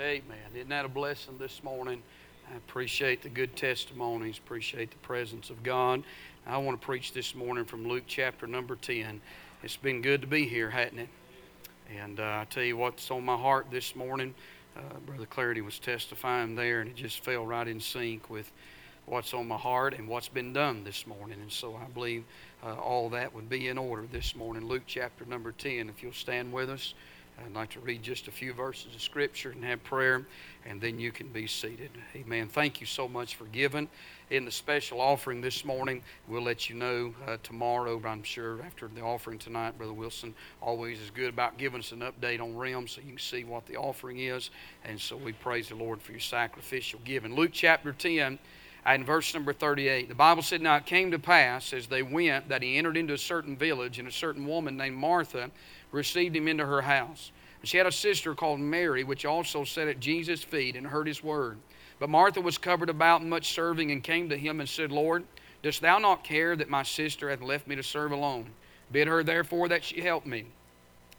Amen. Isn't that a blessing this morning? I appreciate the good testimonies, appreciate the presence of God. I want to preach this morning from Luke chapter number 10. It's been good to be here, hasn't it? And uh, I tell you what's on my heart this morning. Uh, Brother Clarity was testifying there, and it just fell right in sync with what's on my heart and what's been done this morning. And so I believe uh, all that would be in order this morning. Luke chapter number 10. If you'll stand with us. I'd like to read just a few verses of Scripture and have prayer, and then you can be seated. Amen. Thank you so much for giving in the special offering this morning. We'll let you know uh, tomorrow, but I'm sure after the offering tonight, Brother Wilson always is good about giving us an update on REM so you can see what the offering is. And so we praise the Lord for your sacrificial giving. Luke chapter 10 and verse number 38. The Bible said, Now it came to pass as they went that he entered into a certain village, and a certain woman named Martha received him into her house. She had a sister called Mary, which also sat at Jesus' feet and heard his word. But Martha was covered about much serving and came to him and said, Lord, dost thou not care that my sister hath left me to serve alone? Bid her therefore that she help me.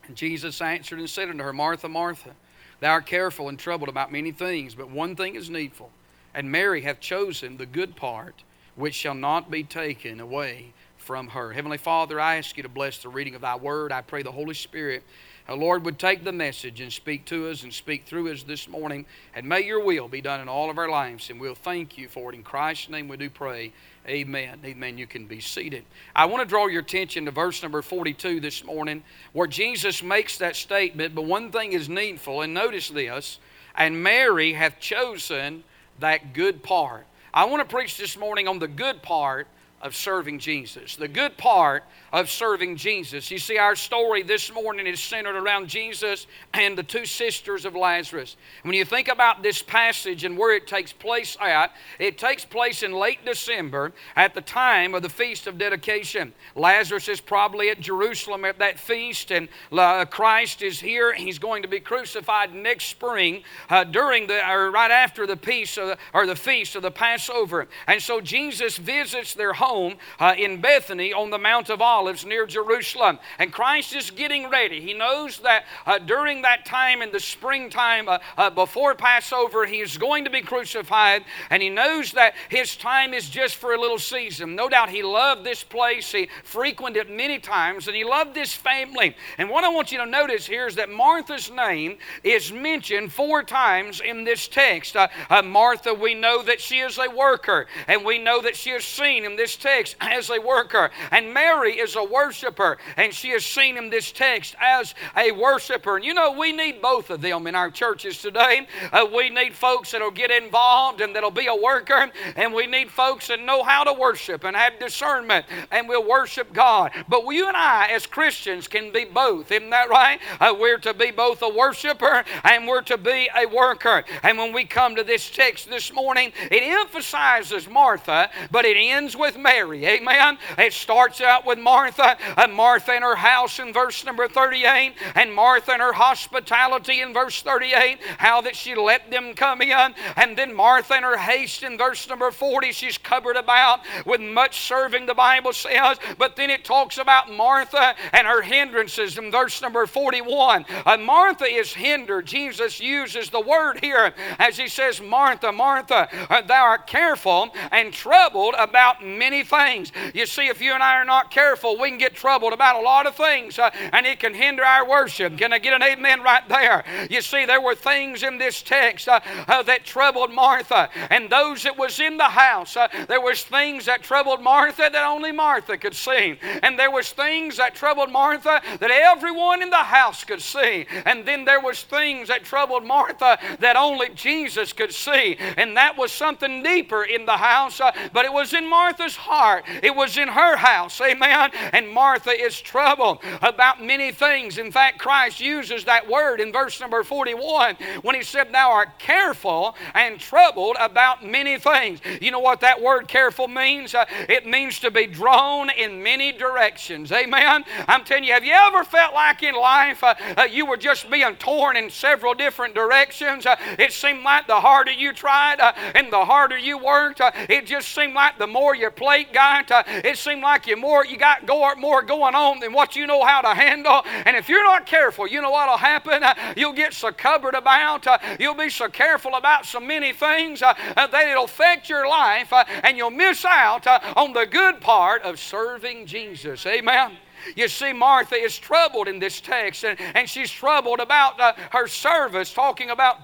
And Jesus answered and said unto her, Martha, Martha, thou art careful and troubled about many things, but one thing is needful. And Mary hath chosen the good part, which shall not be taken away from her. Heavenly Father, I ask you to bless the reading of thy word. I pray the Holy Spirit, uh, Lord, would take the message and speak to us and speak through us this morning. And may your will be done in all of our lives. And we'll thank you for it. In Christ's name we do pray. Amen. Amen. You can be seated. I want to draw your attention to verse number 42 this morning, where Jesus makes that statement, but one thing is needful. And notice this, and Mary hath chosen that good part. I want to preach this morning on the good part of serving Jesus. The good part of serving Jesus. You see, our story this morning is centered around Jesus and the two sisters of Lazarus. When you think about this passage and where it takes place at, it takes place in late December at the time of the Feast of Dedication. Lazarus is probably at Jerusalem at that feast, and uh, Christ is here. He's going to be crucified next spring uh, during the, or right after the peace the, or the feast of the Passover. And so Jesus visits their home uh, in Bethany on the Mount of Olives Olives near Jerusalem. And Christ is getting ready. He knows that uh, during that time in the springtime uh, uh, before Passover, he is going to be crucified. And he knows that his time is just for a little season. No doubt he loved this place. He frequented it many times and he loved this family. And what I want you to notice here is that Martha's name is mentioned four times in this text. Uh, uh, Martha, we know that she is a worker, and we know that she is seen in this text as a worker. And Mary is a worshiper, and she has seen in this text as a worshiper. And you know, we need both of them in our churches today. Uh, we need folks that'll get involved and that'll be a worker, and we need folks that know how to worship and have discernment and will worship God. But you and I, as Christians, can be both. Isn't that right? Uh, we're to be both a worshiper and we're to be a worker. And when we come to this text this morning, it emphasizes Martha, but it ends with Mary. Amen. It starts out with Martha and Martha in her house in verse number 38, and Martha in her hospitality in verse 38, how that she let them come in, and then Martha in her haste in verse number 40, she's covered about with much serving, the Bible says, but then it talks about Martha and her hindrances in verse number 41. Uh, Martha is hindered. Jesus uses the word here as he says, Martha, Martha, uh, thou art careful and troubled about many things. You see, if you and I are not careful, we can get troubled about a lot of things uh, and it can hinder our worship. Can I get an amen right there? You see, there were things in this text uh, uh, that troubled Martha and those that was in the house. Uh, there was things that troubled Martha that only Martha could see. And there was things that troubled Martha that everyone in the house could see. And then there was things that troubled Martha that only Jesus could see. And that was something deeper in the house, uh, but it was in Martha's heart. It was in her house. Amen and Martha is troubled about many things. In fact, Christ uses that word in verse number 41 when he said, Thou art careful and troubled about many things. You know what that word careful means? Uh, it means to be drawn in many directions. Amen. I'm telling you, have you ever felt like in life uh, uh, you were just being torn in several different directions? Uh, it seemed like the harder you tried uh, and the harder you worked, uh, it just seemed like the more you played got. Uh, it seemed like you more you got more going on than what you know how to handle. And if you're not careful, you know what'll happen? You'll get so covered about. Uh, you'll be so careful about so many things uh, uh, that it'll affect your life, and you'll miss out on the good part of serving Jesus. Amen. You see, Martha is troubled in this text, and, and she's troubled about uh, her service, talking about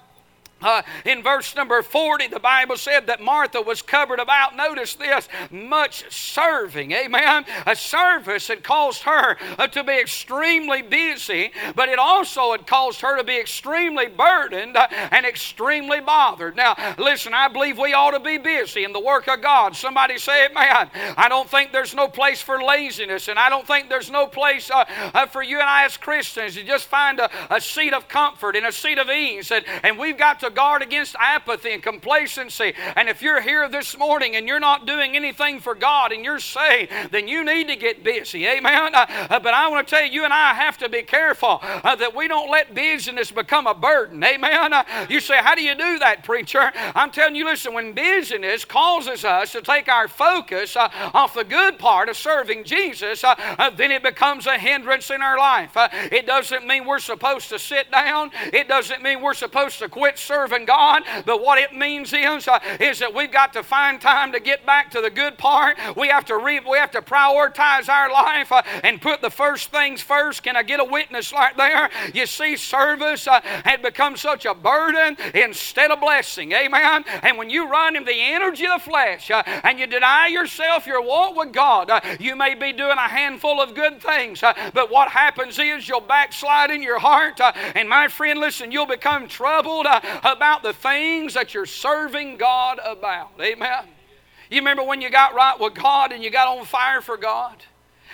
uh, in verse number 40, the Bible said that Martha was covered about, notice this, much serving. Amen. A service had caused her uh, to be extremely busy, but it also had caused her to be extremely burdened uh, and extremely bothered. Now, listen, I believe we ought to be busy in the work of God. Somebody say man. I don't think there's no place for laziness, and I don't think there's no place uh, uh, for you and I as Christians to just find a, a seat of comfort and a seat of ease. And, and we've got to to guard against apathy and complacency. And if you're here this morning and you're not doing anything for God and you're saved, then you need to get busy. Amen. Uh, uh, but I want to tell you, you and I have to be careful uh, that we don't let busyness become a burden. Amen. Uh, you say, How do you do that, preacher? I'm telling you, listen, when busyness causes us to take our focus uh, off the good part of serving Jesus, uh, then it becomes a hindrance in our life. it doesn't mean we're supposed to sit down, it doesn't mean we're supposed to quit serving serving God, but what it means is, uh, is that we've got to find time to get back to the good part. We have to re- we have to prioritize our life uh, and put the first things first. Can I get a witness right there? You see, service uh, had become such a burden instead of blessing. Amen. And when you run in the energy of the flesh uh, and you deny yourself your walk with God, uh, you may be doing a handful of good things, uh, but what happens is you'll backslide in your heart. and my friend, listen, you'll become troubled about the things that you're serving God about. Amen. You remember when you got right with God and you got on fire for God?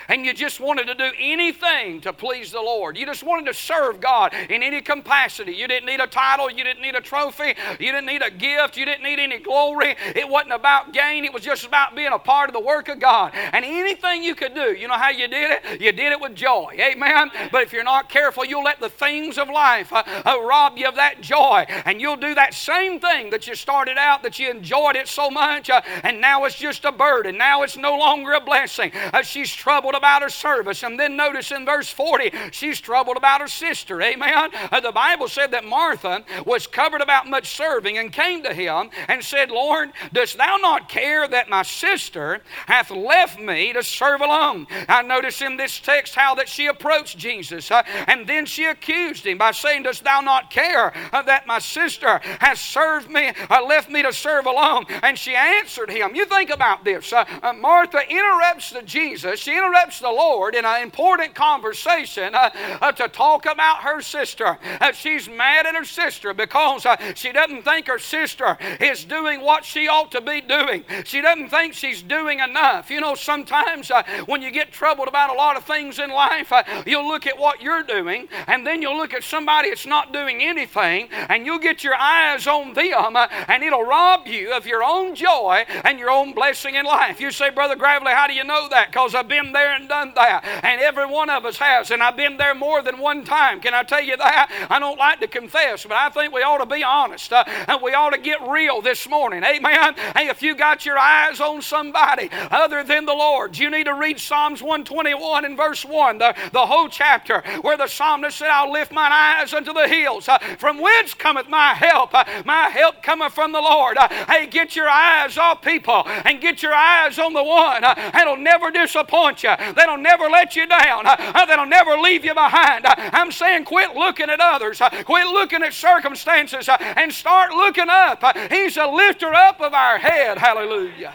And you just wanted to do anything to please the Lord. You just wanted to serve God in any capacity. You didn't need a title, you didn't need a trophy, you didn't need a gift, you didn't need any glory. It wasn't about gain, it was just about being a part of the work of God. And anything you could do, you know how you did it? You did it with joy. Amen. But if you're not careful, you'll let the things of life uh, uh, rob you of that joy. And you'll do that same thing that you started out, that you enjoyed it so much, uh, and now it's just a burden. Now it's no longer a blessing. Uh, she's troubled troubled about her service. And then notice in verse 40, she's troubled about her sister. Amen. Uh, the Bible said that Martha was covered about much serving and came to him and said, Lord, dost thou not care that my sister hath left me to serve alone? I notice in this text how that she approached Jesus. Uh, and then she accused him by saying, Dost thou not care uh, that my sister has served me, uh, left me to serve alone? And she answered him. You think about this. Uh, uh, Martha interrupts Jesus. She interrupts the Lord in an important conversation uh, uh, to talk about her sister. Uh, she's mad at her sister because uh, she doesn't think her sister is doing what she ought to be doing. She doesn't think she's doing enough. You know, sometimes uh, when you get troubled about a lot of things in life, uh, you'll look at what you're doing and then you'll look at somebody that's not doing anything and you'll get your eyes on them and it'll rob you of your own joy and your own blessing in life. You say, Brother Gravely, how do you know that? Because I've been there and done that. And every one of us has. And I've been there more than one time. Can I tell you that? I don't like to confess, but I think we ought to be honest. Uh, and we ought to get real this morning. Amen. Hey, if you got your eyes on somebody other than the Lord, you need to read Psalms 121 and verse 1, the, the whole chapter, where the psalmist said, I'll lift mine eyes unto the hills. Uh, from whence cometh my help? Uh, my help cometh from the Lord. Uh, hey, get your eyes off people and get your eyes on the one uh, that'll never disappoint you that'll never let you down, uh, that'll never leave you behind. Uh, I'm saying quit looking at others, uh, quit looking at circumstances, and start looking up. He's a lifter up of our head. Hallelujah.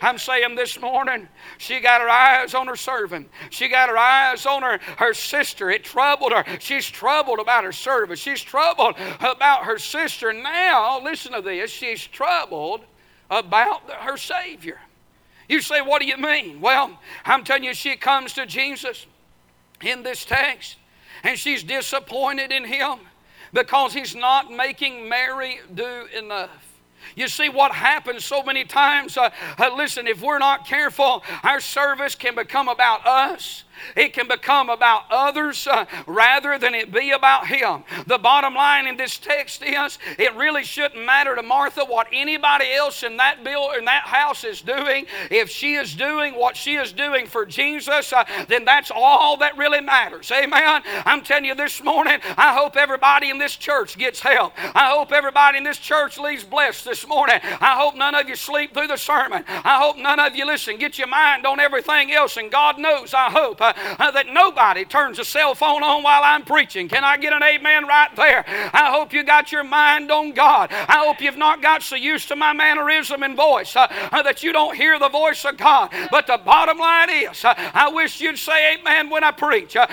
I'm saying this morning, she got her eyes on her servant. She got her eyes on her, her sister. It troubled her. She's troubled about her servant. She's troubled about her sister. Now, listen to this. She's troubled about her Savior. You say, What do you mean? Well, I'm telling you, she comes to Jesus in this text and she's disappointed in him because he's not making Mary do enough. You see what happens so many times. Uh, uh, listen, if we're not careful, our service can become about us It can become about others uh, rather than it be about Him. The bottom line in this text is it really shouldn't matter to Martha what anybody else in that bill in that house is doing. If she is doing what she is doing for Jesus, uh, then that's all that really matters. Amen. I'm telling you this morning, I hope everybody in this church gets help. I hope everybody in this church leaves blessed this morning. I hope none of you sleep through the sermon. I hope none of you listen. Get your mind on everything else, and God knows. I hope uh, that nobody turns a cell phone on while I'm preaching. Can I get an amen right there? I hope you got your mind on God. I hope you've not got so used to my mannerism and voice uh, uh that you don't hear the voice of God. But the bottom line is, uh, I wish you'd say amen when I preach. Uh,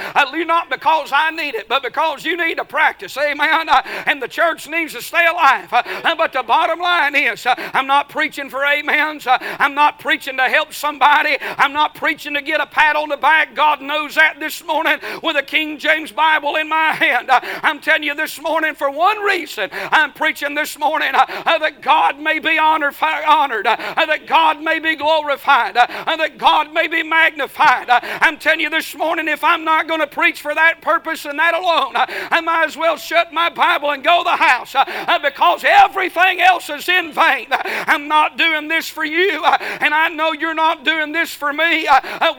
not because I need it, but because you need to practice. Amen. and the church needs to stay alive. but the bottom line is, I'm not preaching for amens. I'm not preaching to help somebody. I'm not preaching to get a pat on the back. God knows that this morning with a King James Bible in my hand. Uh, I'm telling you this morning for one reason. I'm preaching this morning uh, uh, that God may be honored, uh, uh, that God may be glorified, uh, that God may be magnified. I'm telling you this morning, if I'm not going to preach for that purpose and that alone, I might as well shut my Bible and go to the house because everything else is in vain. I'm not doing this for you, and I know you're not doing this for me.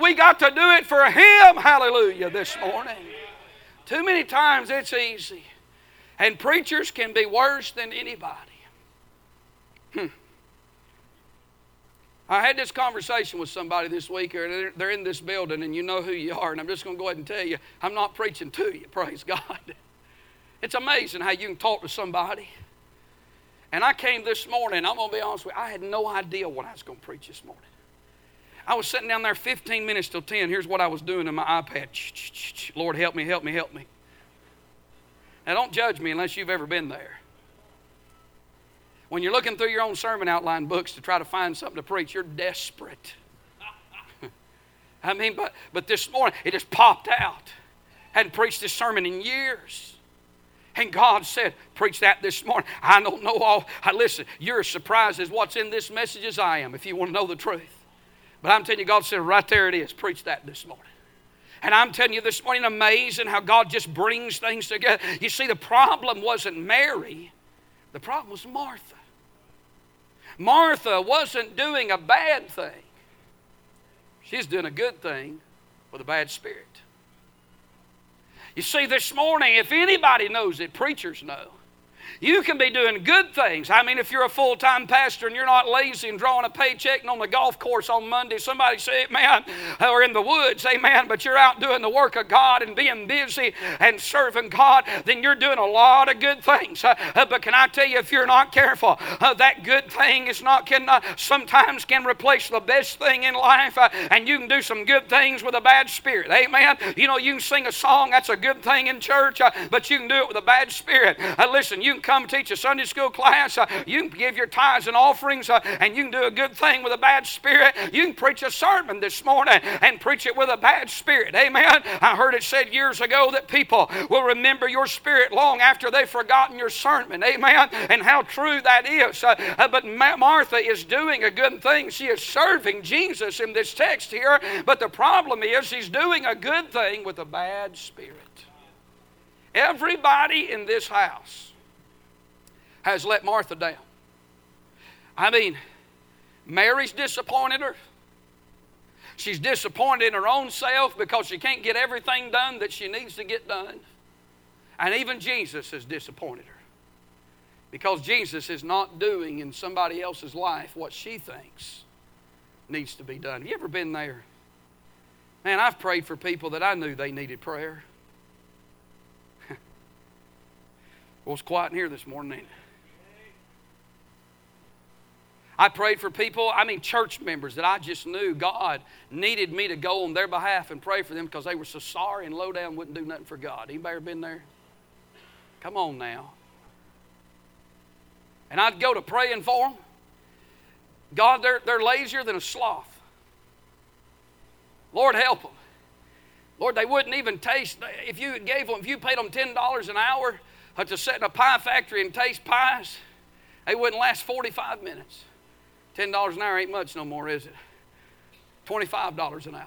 We got to do it for Him, hallelujah, this morning. Too many times it's easy. And preachers can be worse than anybody. Hmm. I had this conversation with somebody this week, or they're in this building, and you know who you are, and I'm just going to go ahead and tell you, I'm not preaching to you, praise God. It's amazing how you can talk to somebody. And I came this morning, I'm going to be honest with you, I had no idea what I was going to preach this morning. I was sitting down there 15 minutes till 10. Here's what I was doing in my iPad. Lord, help me, help me, help me. Now, don't judge me unless you've ever been there. When you're looking through your own sermon outline books to try to find something to preach, you're desperate. I mean, but, but this morning, it just popped out. Hadn't preached this sermon in years. And God said, Preach that this morning. I don't know all. I, listen, you're as surprised as what's in this message as I am if you want to know the truth. But I'm telling you, God said, Right there it is. Preach that this morning. And I'm telling you this morning, amazing how God just brings things together. You see, the problem wasn't Mary, the problem was Martha. Martha wasn't doing a bad thing, she's doing a good thing with a bad spirit. You see, this morning, if anybody knows it, preachers know. You can be doing good things. I mean, if you're a full time pastor and you're not lazy and drawing a paycheck and on the golf course on Monday, somebody say, man, or in the woods, amen, but you're out doing the work of God and being busy and serving God, then you're doing a lot of good things. Uh, uh but can I tell you, if you're not careful, uh, that good thing is not, can uh, sometimes can replace the best thing in life, uh, and you can do some good things with a bad spirit. Amen. You know, you can sing a song, that's a good thing in church, uh, but you can do it with a bad spirit. listen, you can come teach a Sunday school class. Uh, you can give your tithes and offerings, uh, and you can do a good thing with a bad spirit. You can preach a sermon this morning and preach it with a bad spirit. Amen. I heard it said years ago that people will remember your spirit long after they've forgotten your sermon. Amen. And how true that is. Uh, but Martha is doing a good thing. She is serving Jesus in this text here. But the problem is, she's doing a good thing with a bad spirit. Everybody in this house has let Martha down. I mean, Mary's disappointed her. She's disappointed in her own self because she can't get everything done that she needs to get done. And even Jesus has disappointed her because Jesus is not doing in somebody else's life what she thinks needs to be done. Have you ever been there? Man, I've prayed for people that I knew they needed prayer. well, it's quiet in here this morning, I prayed for people, I mean, church members that I just knew God needed me to go on their behalf and pray for them because they were so sorry and low down wouldn't do nothing for God. Anybody ever been there? Come on now. And I'd go to praying for them. God, they're, they're lazier than a sloth. Lord, help them. Lord, they wouldn't even taste, if you gave them, if you paid them $10 an hour to sit in a pie factory and taste pies, they wouldn't last 45 minutes. $10 an hour ain't much no more, is it? $25 an hour.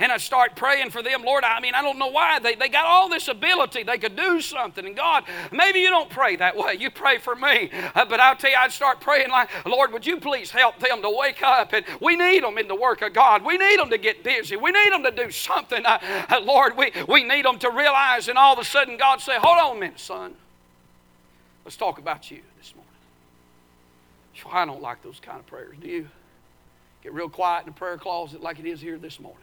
and I start praying for them. Lord, I mean, I don't know why. They, they got all this ability. They could do something. And God, maybe you don't pray that way. You pray for me. Uh, but I'll tell you, I'd start praying like, Lord, would you please help them to wake up? And we need them in the work of God. We need them to get busy. We need them to do something. Uh, uh, Lord, we, we need them to realize. And all of a sudden, God say, hold on a minute, son. Let's talk about you I don't like those kind of prayers. Do you? Get real quiet in the prayer closet like it is here this morning.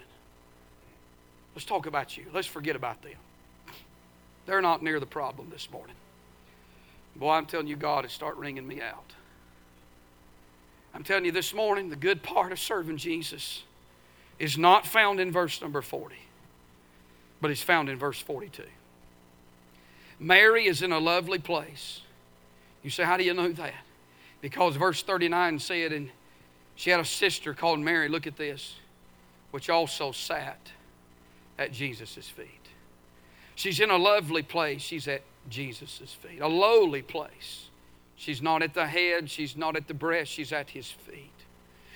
Let's talk about you. Let's forget about them. They're not near the problem this morning. Boy, I'm telling you, God is start ringing me out. I'm telling you this morning, the good part of serving Jesus is not found in verse number 40, but it's found in verse 42. Mary is in a lovely place. You say, How do you know that? Because verse 39 said, And she had a sister called Mary, look at this, which also sat at Jesus' feet. She's in a lovely place. She's at Jesus' feet, a lowly place. She's not at the head, she's not at the breast, she's at his feet.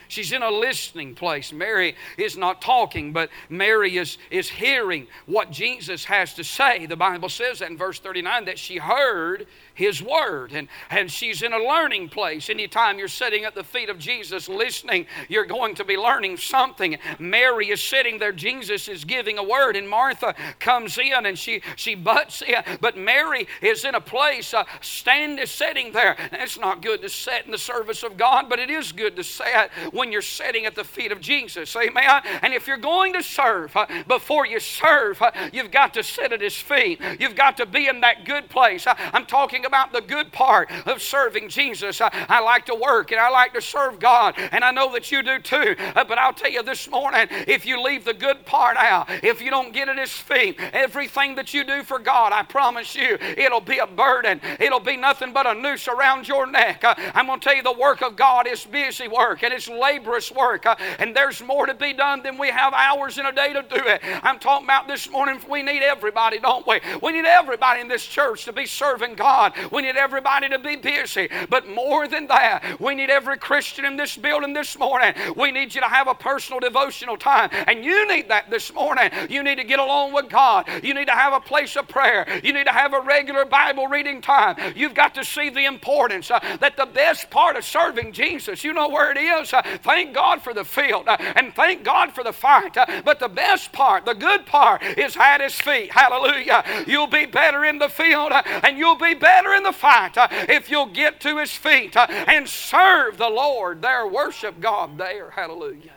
She's in a listening place. Mary is not talking, but Mary is, is hearing what Jesus has to say. The Bible says that in verse 39 that she heard his Word. And, and she's in a learning place. Anytime you're sitting at the feet of Jesus listening, you're going to be learning something. Mary is sitting there, Jesus is giving a word, and Martha comes in and she, she butts in. But Mary is in a place, uh, stand is sitting there. it's not good to sit in the service of God, but it is good to sit when you're sitting at the feet of Jesus. Amen. And if you're going to serve, uh, before you serve, uh, you've got to sit at his feet. You've got to be in that good place. I'm talking about the good part of serving Jesus. I, I, like to work and I like to serve God, and I know that you do too. Uh, but I'll tell you this morning if you leave the good part out, if you don't get at His feet, everything that you do for God, I promise you, it'll be a burden. It'll be nothing but a noose around your neck. Uh, I'm going to tell you the work of God is busy work and it's laborious work, uh, and there's more to be done than we have hours in a day to do it. I'm talking about this morning, we need everybody, don't we? We need everybody in this church to be serving God. We need everybody to be busy. But more than that, we need every Christian in this building this morning. We need you to have a personal devotional time. And you need that this morning. You need to get along with God. You need to have a place of prayer. You need to have a regular Bible reading time. You've got to see the importance uh, that the best part of serving Jesus, you know where it is. Uh, thank God for the field uh, and thank God for the fight. Uh, but the best part, the good part, is at His feet. Hallelujah. You'll be better in the field uh, and you'll be better in the fight uh, if you'll get to his feet uh, and serve the Lord there, worship God there. Hallelujah.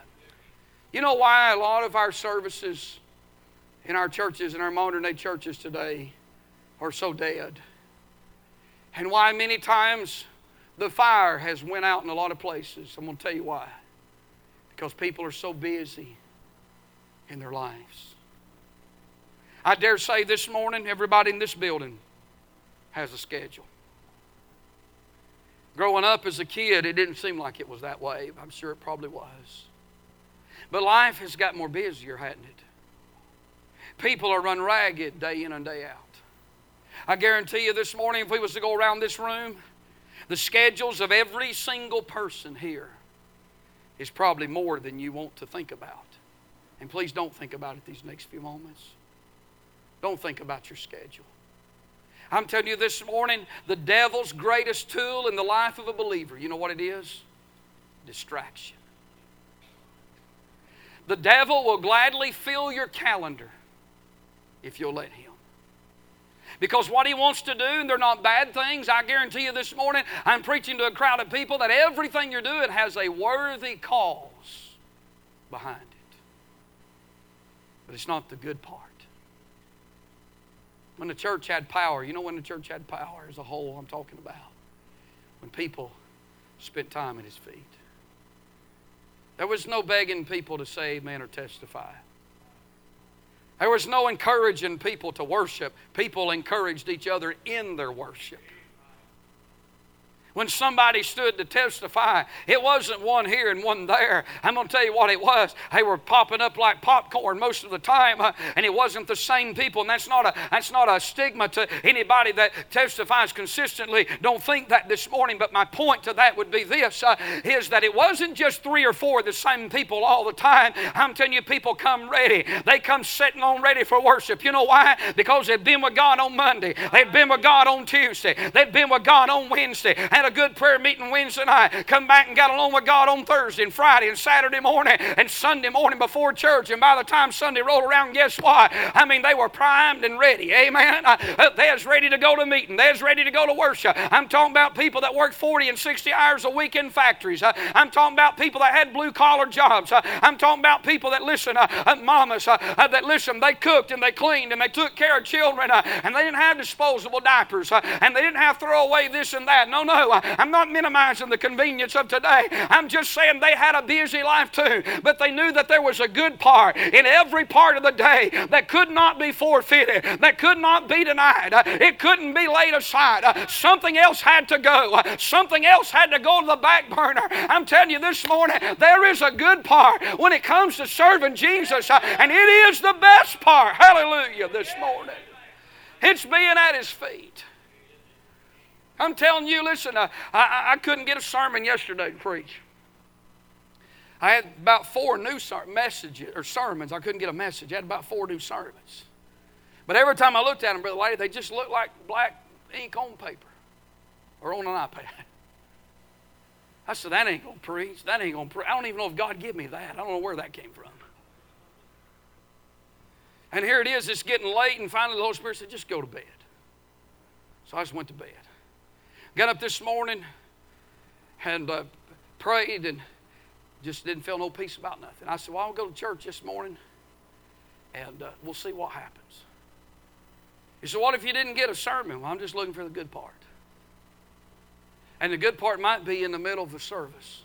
You know why a lot of our services in our churches, in our modern day churches today, are so dead? And why many times the fire has went out in a lot of places. I'm going to tell you why. Because people are so busy in their lives. I dare say this morning, everybody in this building has a schedule. Growing up as a kid, it didn't seem like it was that way. I'm sure it probably was. But life has got more busier, hasn't it? People are run ragged day in and day out. I guarantee you this morning, if we was to go around this room, the schedules of every single person here is probably more than you want to think about. And please don't think about it these next few moments. Don't think about your schedule. I'm telling you this morning, the devil's greatest tool in the life of a believer, you know what it is? Distraction. The devil will gladly fill your calendar if you'll let him. Because what he wants to do, and they're not bad things, I guarantee you this morning, I'm preaching to a crowd of people that everything you're doing has a worthy cause behind it. But it's not the good part. When the church had power, you know when the church had power as a whole, I'm talking about? When people spent time at his feet. There was no begging people to say amen or testify. There was no encouraging people to worship. People encouraged each other in their worship. When somebody stood to testify. It wasn't one here and one there. I'm going to tell you what it was. They were popping up like popcorn most of the time, uh, and it wasn't the same people. And that's not a that's not a stigma to anybody that testifies consistently. Don't think that this morning. But my point to that would be this: uh, is that it wasn't just three or four the same people all the time. I'm telling you, people come ready. They come sitting on ready for worship. You know why? Because they've been with God on Monday. They've been with God on Tuesday. They've been with God on Wednesday. Had a good prayer meeting Wednesday night. Come back and got along with God on Thursday and Friday and Saturday morning and Sunday morning before church. And by the time Sunday rolled around, guess what? I mean, they were primed and ready. Amen. Uh, they was ready to go to meeting. They was ready to go to worship. I'm talking about people that worked 40 and 60 hours a week in factories. Uh, I'm talking about people that had blue collar jobs. Uh, I'm talking about people that listen, uh, uh, mamas uh, that listen. They cooked and they cleaned and they took care of children and they didn't have disposable diapers and they didn't have throw away this and that. No, no. I'm not minimizing the convenience of today. I'm just saying they had a busy life too, but they knew that there was a good part in every part of the day that could not be forfeited, that could not be denied, uh, it couldn't be laid aside. Uh, something else had to go, uh, something else had to go to the back burner. I'm telling you this morning, there is a good part when it comes to serving Jesus, and it is the best part. Hallelujah, this morning. It's being at His feet. I'm telling you, listen, uh, I, I couldn't get a sermon yesterday to preach. I had about four new messages or sermons. I couldn't get a message. I had about four new sermons. But every time I looked at them, Brother Lady, they just looked like black ink on paper or on an iPad. I said, that ain't going to preach. That ain't going to preach. I don't even know if God gave me that. I don't know where that came from. And here it is, it's getting late, and finally the Holy Spirit said, just go to bed. So I just went to bed. Got up this morning and uh, prayed and just didn't feel no peace about nothing. I said, Well, I'll go to church this morning and uh, we'll see what happens. He said, What if you didn't get a sermon? Well, I'm just looking for the good part. And the good part might be in the middle of the service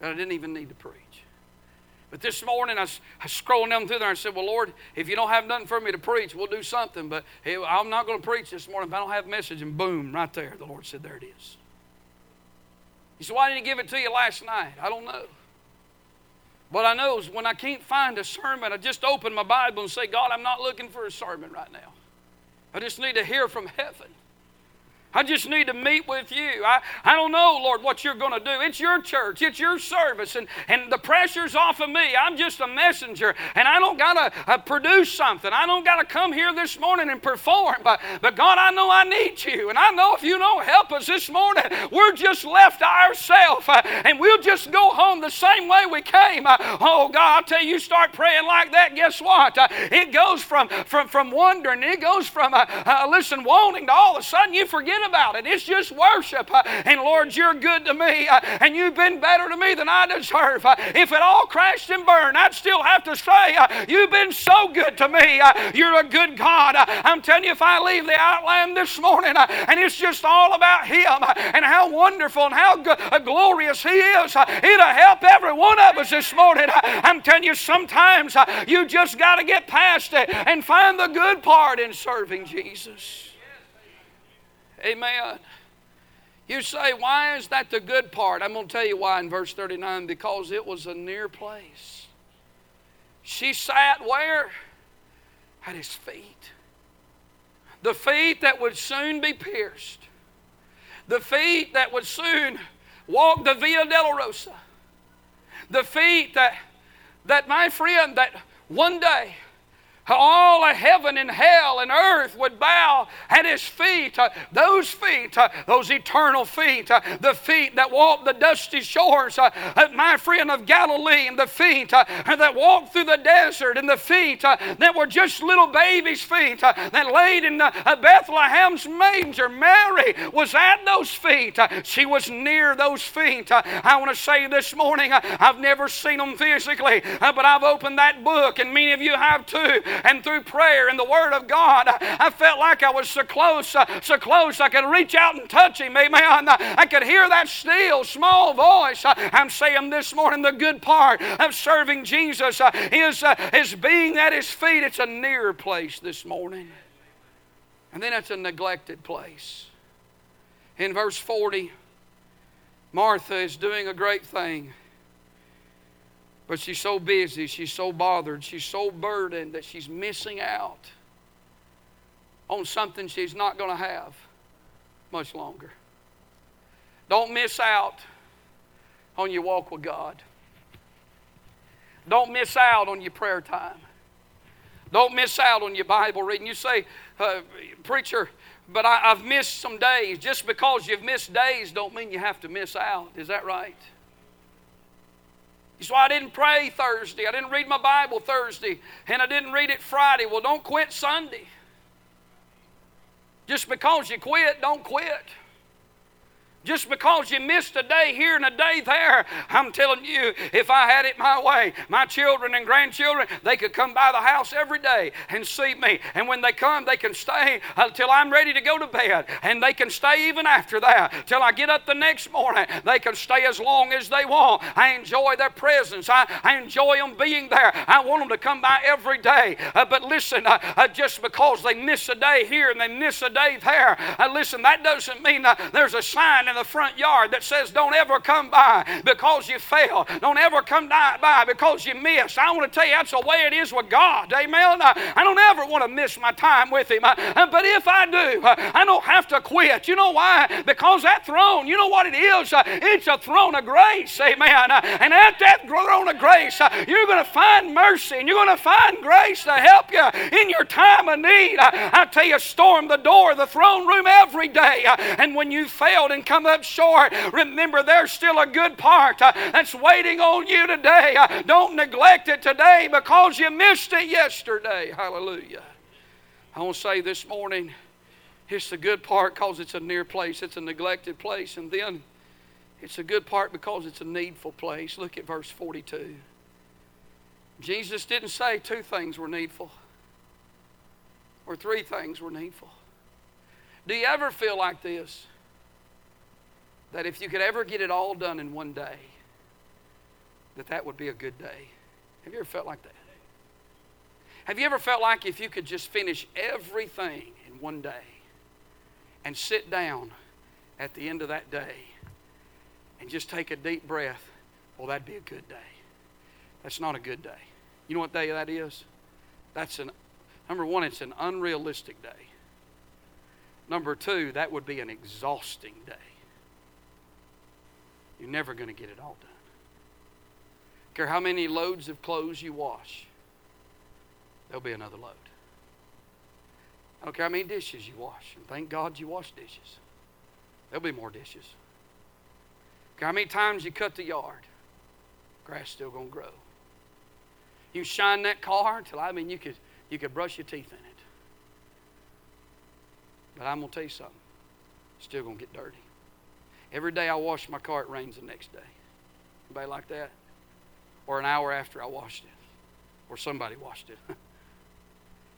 that I didn't even need to preach. But this morning I was, scrolling down through there and said, Well, Lord, if you don't have nothing for me to preach, we'll do something. But I'm not going to preach this morning if I don't have a message. And boom, right there, the Lord said, There it is. He said, Why didn't He give it to you last night? I don't know. What I know is when I can't find a sermon, I just open my Bible and say, God, I'm not looking for a sermon right now. I just need to hear from heaven. I just need to meet with you. I, I don't know, Lord, what you're going to do. It's your church, it's your service, and, and the pressure's off of me. I'm just a messenger, and I don't got to uh, produce something. I don't got to come here this morning and perform. But, but God, I know I need you, and I know if you don't help us this morning, we're just left to ourselves, uh, and we'll just go home the same way we came. Uh, oh, God, I tell you, you start praying like that, guess what? Uh, it goes from, from, from wondering, it goes from, uh, uh, listen, wanting to all of a sudden you forget about it. It's just worship. Uh, and Lord, you're good to me, uh, and you've been better to me than I deserve. Uh, if it all crashed and burned, I'd still have to say, uh, You've been so good to me. Uh, you're a good God. Uh, I'm telling you, if I leave the outland this morning and it's just all about Him and how wonderful and how glorious He is, it'll help every one of us this morning. I'm telling you, sometimes you just got to get past it and find the good part in serving Jesus. Amen. You say, why is that the good part? I'm going to tell you why in verse 39 because it was a near place. She sat where? At his feet. The feet that would soon be pierced. The feet that would soon walk the Via Dolorosa. The feet that, that my friend, that one day all of heaven and hell and earth would bow at his feet. Uh, those feet, uh, those eternal feet, uh, the feet that walked the dusty shores, uh, my friend of Galilee, and the feet uh, that walked through the desert, and the feet uh, that were just little babies' feet that laid in Bethlehem's manger. Mary was at those feet. she was near those feet. I want to say this morning, I've never seen them physically, but I've opened that book, and many of you have too and through prayer and the Word of God, I felt like I was so close, uh, so close I could reach out and touch Him. Amen. I could hear that still small voice. Uh, I'm saying this morning the good part of serving Jesus uh, is, is being at His feet. It's a near place this morning. And then it's a neglected place. In verse 40, Martha is doing a great thing. But she's so busy, she's so bothered, she's so burdened that she's missing out on something she's not going to have much longer. Don't miss out on your walk with God. Don't miss out on your prayer time. Don't miss out on your Bible reading. You say, uh, Preacher, but I, have missed some days. Just because you've missed days don't mean you have to miss out. Is that right? So I didn't pray Thursday. I didn't read my Bible Thursday. And I didn't read it Friday. Well, don't quit Sunday. Just because you quit, don't quit. Just because you missed a day here and a day there, I'm telling you, if I had it my way, my children and grandchildren, they could come by the house every day and see me. And when they come, they can stay until I'm ready to go to bed. And they can stay even after that, till I get up the next morning. They can stay as long as they want. I enjoy their presence. I, I enjoy them being there. I want them to come by every day. Uh, but listen, uh, uh, just because they miss a day here and they miss a day there, uh, listen, that doesn't mean uh, there's a sign in the front yard that says, Don't ever come by because you fail. Don't ever come by because you missed. I want to tell you that's the way it is with God. Amen. I don't ever want to miss my time with Him. But if I do, I don't have to quit. You know why? Because that throne, you know what it is? Uh, it's a throne of grace. Amen. Uh, and at that throne of grace, uh, you're going to find mercy and you're going to find grace to help you in your time of need. I tell you, storm the door, the throne room every day. And when you failed and come up short, remember there's still a good part uh, that's waiting on you today. Uh, don't neglect it today because you missed it yesterday. Hallelujah. I want to say this morning, it's the good part because it's a near place, it's a neglected place, and then it's a good part because it's a needful place. Look at verse 42. Jesus didn't say two things were needful or three things were needful. Do you ever feel like this? That if you could ever get it all done in one day, that that would be a good day. Have you ever felt like that? Have you ever felt like if you could just finish everything in one day and sit down at the end of that day and just take a deep breath? Well, that'd be a good day. That's not a good day. You know what day that is? That's an number one, it's an unrealistic day. Number two, that would be an exhausting day. You're never going to get it all done. Care how many loads of clothes you wash, there'll be another load. I don't care how many dishes you wash, and thank God you wash dishes. There'll be more dishes. Care how many times you cut the yard, grass still gonna grow. You shine that car until I mean you could you could brush your teeth in it. But I'm gonna tell you something, it's still gonna get dirty. Every day I wash my car, it rains the next day. Anybody like that? Or an hour after I washed it. Or somebody washed it.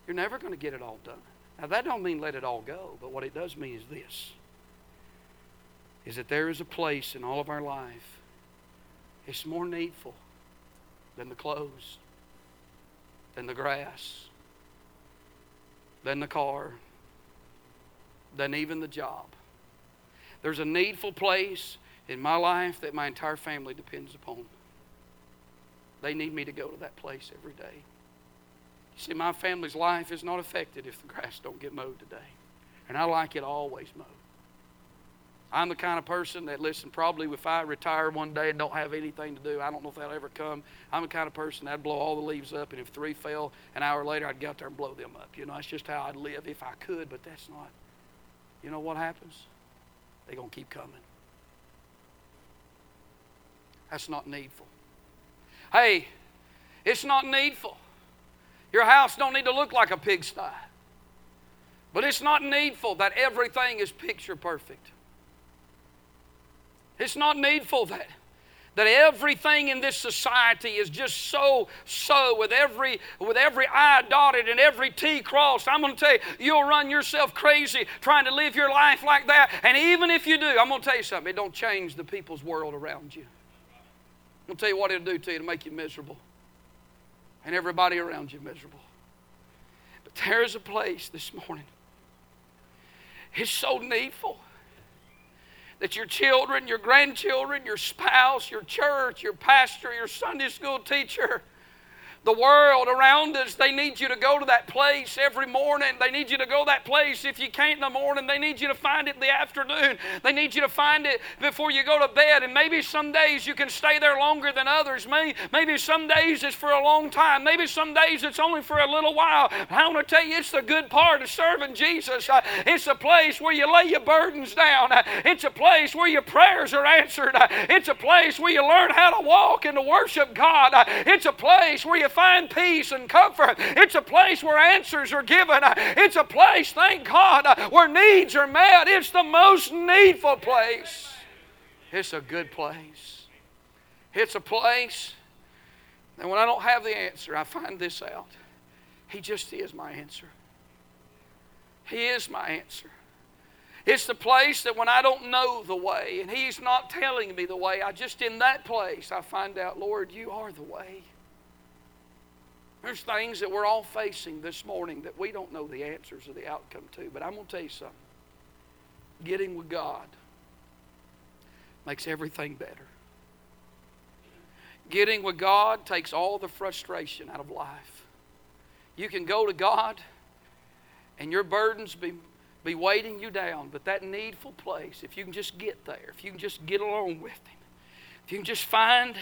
You're never going to get it all done. Now that don't mean let it all go, but what it does mean is this. Is that there is a place in all of our life. It's more needful than the clothes, than the grass, than the car, than even the job. There's a needful place in my life that my entire family depends upon. They need me to go to that place every day. You see, my family's life is not affected if the grass don't get mowed today. And I like it always mowed. I'm the kind of person that, listen, probably if I retire one day and don't have anything to do, I don't know if that'll ever come. I'm the kind of person that'd blow all the leaves up, and if three fell an hour later, I'd get out there and blow them up. You know, that's just how I'd live if I could, but that's not. You know what happens? They're going to keep coming. That's not needful. Hey, it's not needful. Your house don't need to look like a pigsty. But it's not needful that everything is picture perfect. It's not needful that that everything in this society is just so so with every with every i dotted and every t crossed. I'm going to tell you you'll run yourself crazy trying to live your life like that. And even if you do i'm going to tell you something it don't change the people's world around you. I'm to tell you what it'll do to you to make you miserable. And everybody around you miserable. But there's a place this morning. It's so needful that your children, your grandchildren, your spouse, your church, your pastor, your Sunday school teacher, the world around us, they need you to go to that place every morning. They need you to go that place. If you can't in the morning, they need you to find it in the afternoon. They need you to find it before you go to bed. And maybe some days you can stay there longer than others. Maybe, maybe some days it's for a long time. Maybe some days it's only for a little while. I want to tell you, it's the good part of serving Jesus. Uh, it's a place where you lay your burdens down. Uh, it's a place where your prayers are answered. Uh, it's a place where you learn how to walk and to worship God. It's a place where you find peace and comfort. It's a place where answers are given. It's a place, thank God, where needs are met. It's the most needful place. It's a good place. It's a place and when I don't have the answer, I find this out. He just is my answer. He is my answer. It's the place that when I don't know the way and He's not telling me the way, I just in that place I find out, Lord, you are the way. There's things that we're all facing this morning that we don't know the answers or the outcome to. But I'm going to tell you something. Getting with God makes everything better. Getting with God takes all the frustration out of life. You can go to God and your burdens be, be weighting you down, but that needful place, if you can just get there, if you can just get along with Him, if you can just find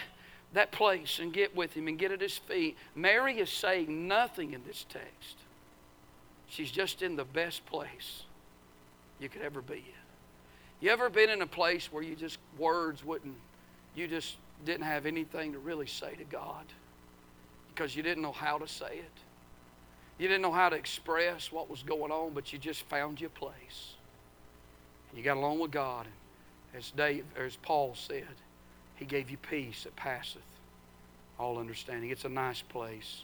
that place and get with him and get at his feet. Mary is saying nothing in this text. She's just in the best place you could ever be in. You ever been in a place where you just, words wouldn't, you just didn't have anything to really say to God because you didn't know how to say it? You didn't know how to express what was going on, but you just found your place. You got along with God. As, Dave, as Paul said, he gave you peace that passeth all understanding. It's a nice place.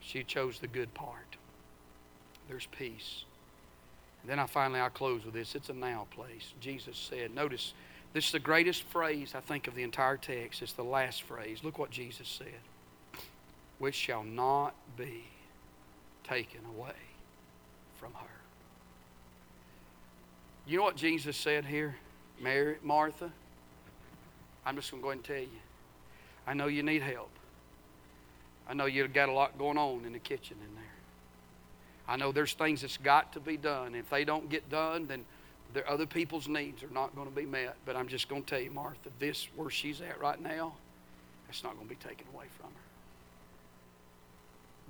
She chose the good part. There's peace. And then I finally I close with this. It's a now place. Jesus said, notice this is the greatest phrase I think of the entire text. It's the last phrase. Look what Jesus said. Which shall not be taken away from her. You know what Jesus said here? Mary, Martha, I'm just going to go ahead and tell you. I know you need help. I know you've got a lot going on in the kitchen in there. I know there's things that's got to be done. If they don't get done, then other people's needs are not going to be met. But I'm just going to tell you, Martha, this, where she's at right now, that's not going to be taken away from her.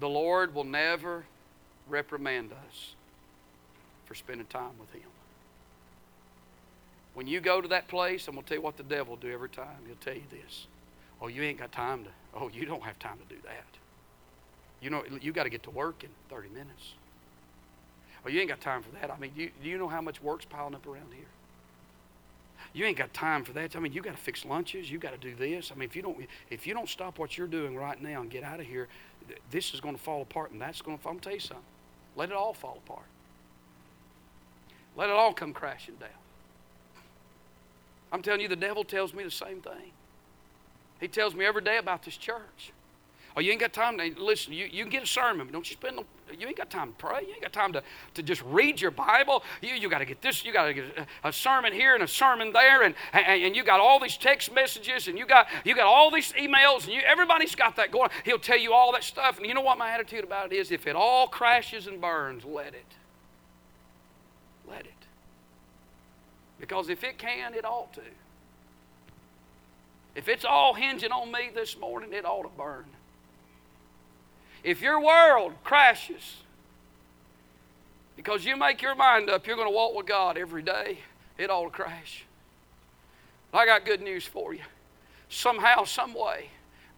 The Lord will never reprimand us for spending time with Him. When you go to that place, I'm going to tell you what the devil will do every time. He'll tell you this. Oh, you ain't got time to, oh, you don't have time to do that. You know, you got to get to work in 30 minutes. Oh, you ain't got time for that. I mean, you, do you know how much work's piling up around here? You ain't got time for that. I mean, you got to fix lunches. You got to do this. I mean, if you don't, if you don't stop what you're doing right now and get out of here, this is going to fall apart, and that's going to. I'm gonna tell you something. Let it all fall apart. Let it all come crashing down. I'm telling you, the devil tells me the same thing. He tells me every day about this church. Oh, you ain't got time to listen. You, you can get a sermon, but don't you spend no, you ain't got time to pray. You ain't got time to, to just read your Bible. You, you got to get this, you got to get a, sermon here and a sermon there, and, and, and, you got all these text messages, and you got you got all these emails, and you, everybody's got that going. He'll tell you all that stuff. And you know what my attitude about it is? If it all crashes and burns, let it. Let it. Because if it can, it ought to. If it's all hinging on me this morning, it ought to burn. If your world crashes because you make your mind up you're going to walk with God every day, it ought to crash. I got good news for you. Somehow, some way,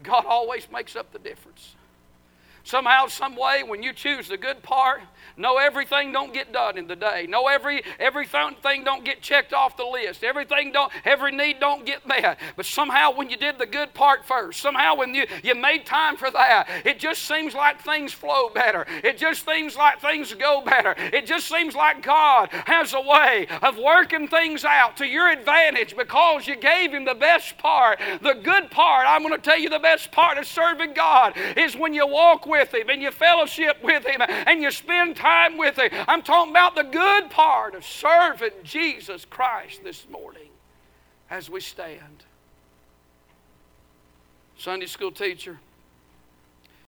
God always makes up the difference. Somehow, some way, when you choose the good part, no, everything don't get done in the day. No, every everything don't get checked off the list. Everything don't, every need don't get met. But somehow, when you did the good part first, somehow when you you made time for that, it just seems like things flow better. It just seems like things go better. It just seems like God has a way of working things out to your advantage because you gave Him the best part, the good part. I'm going to tell you the best part of serving God is when you walk with Him and you fellowship with Him and you spend time with Him. I'm talking about the good part of serving Jesus Christ this morning as we stand. Sunday school teacher,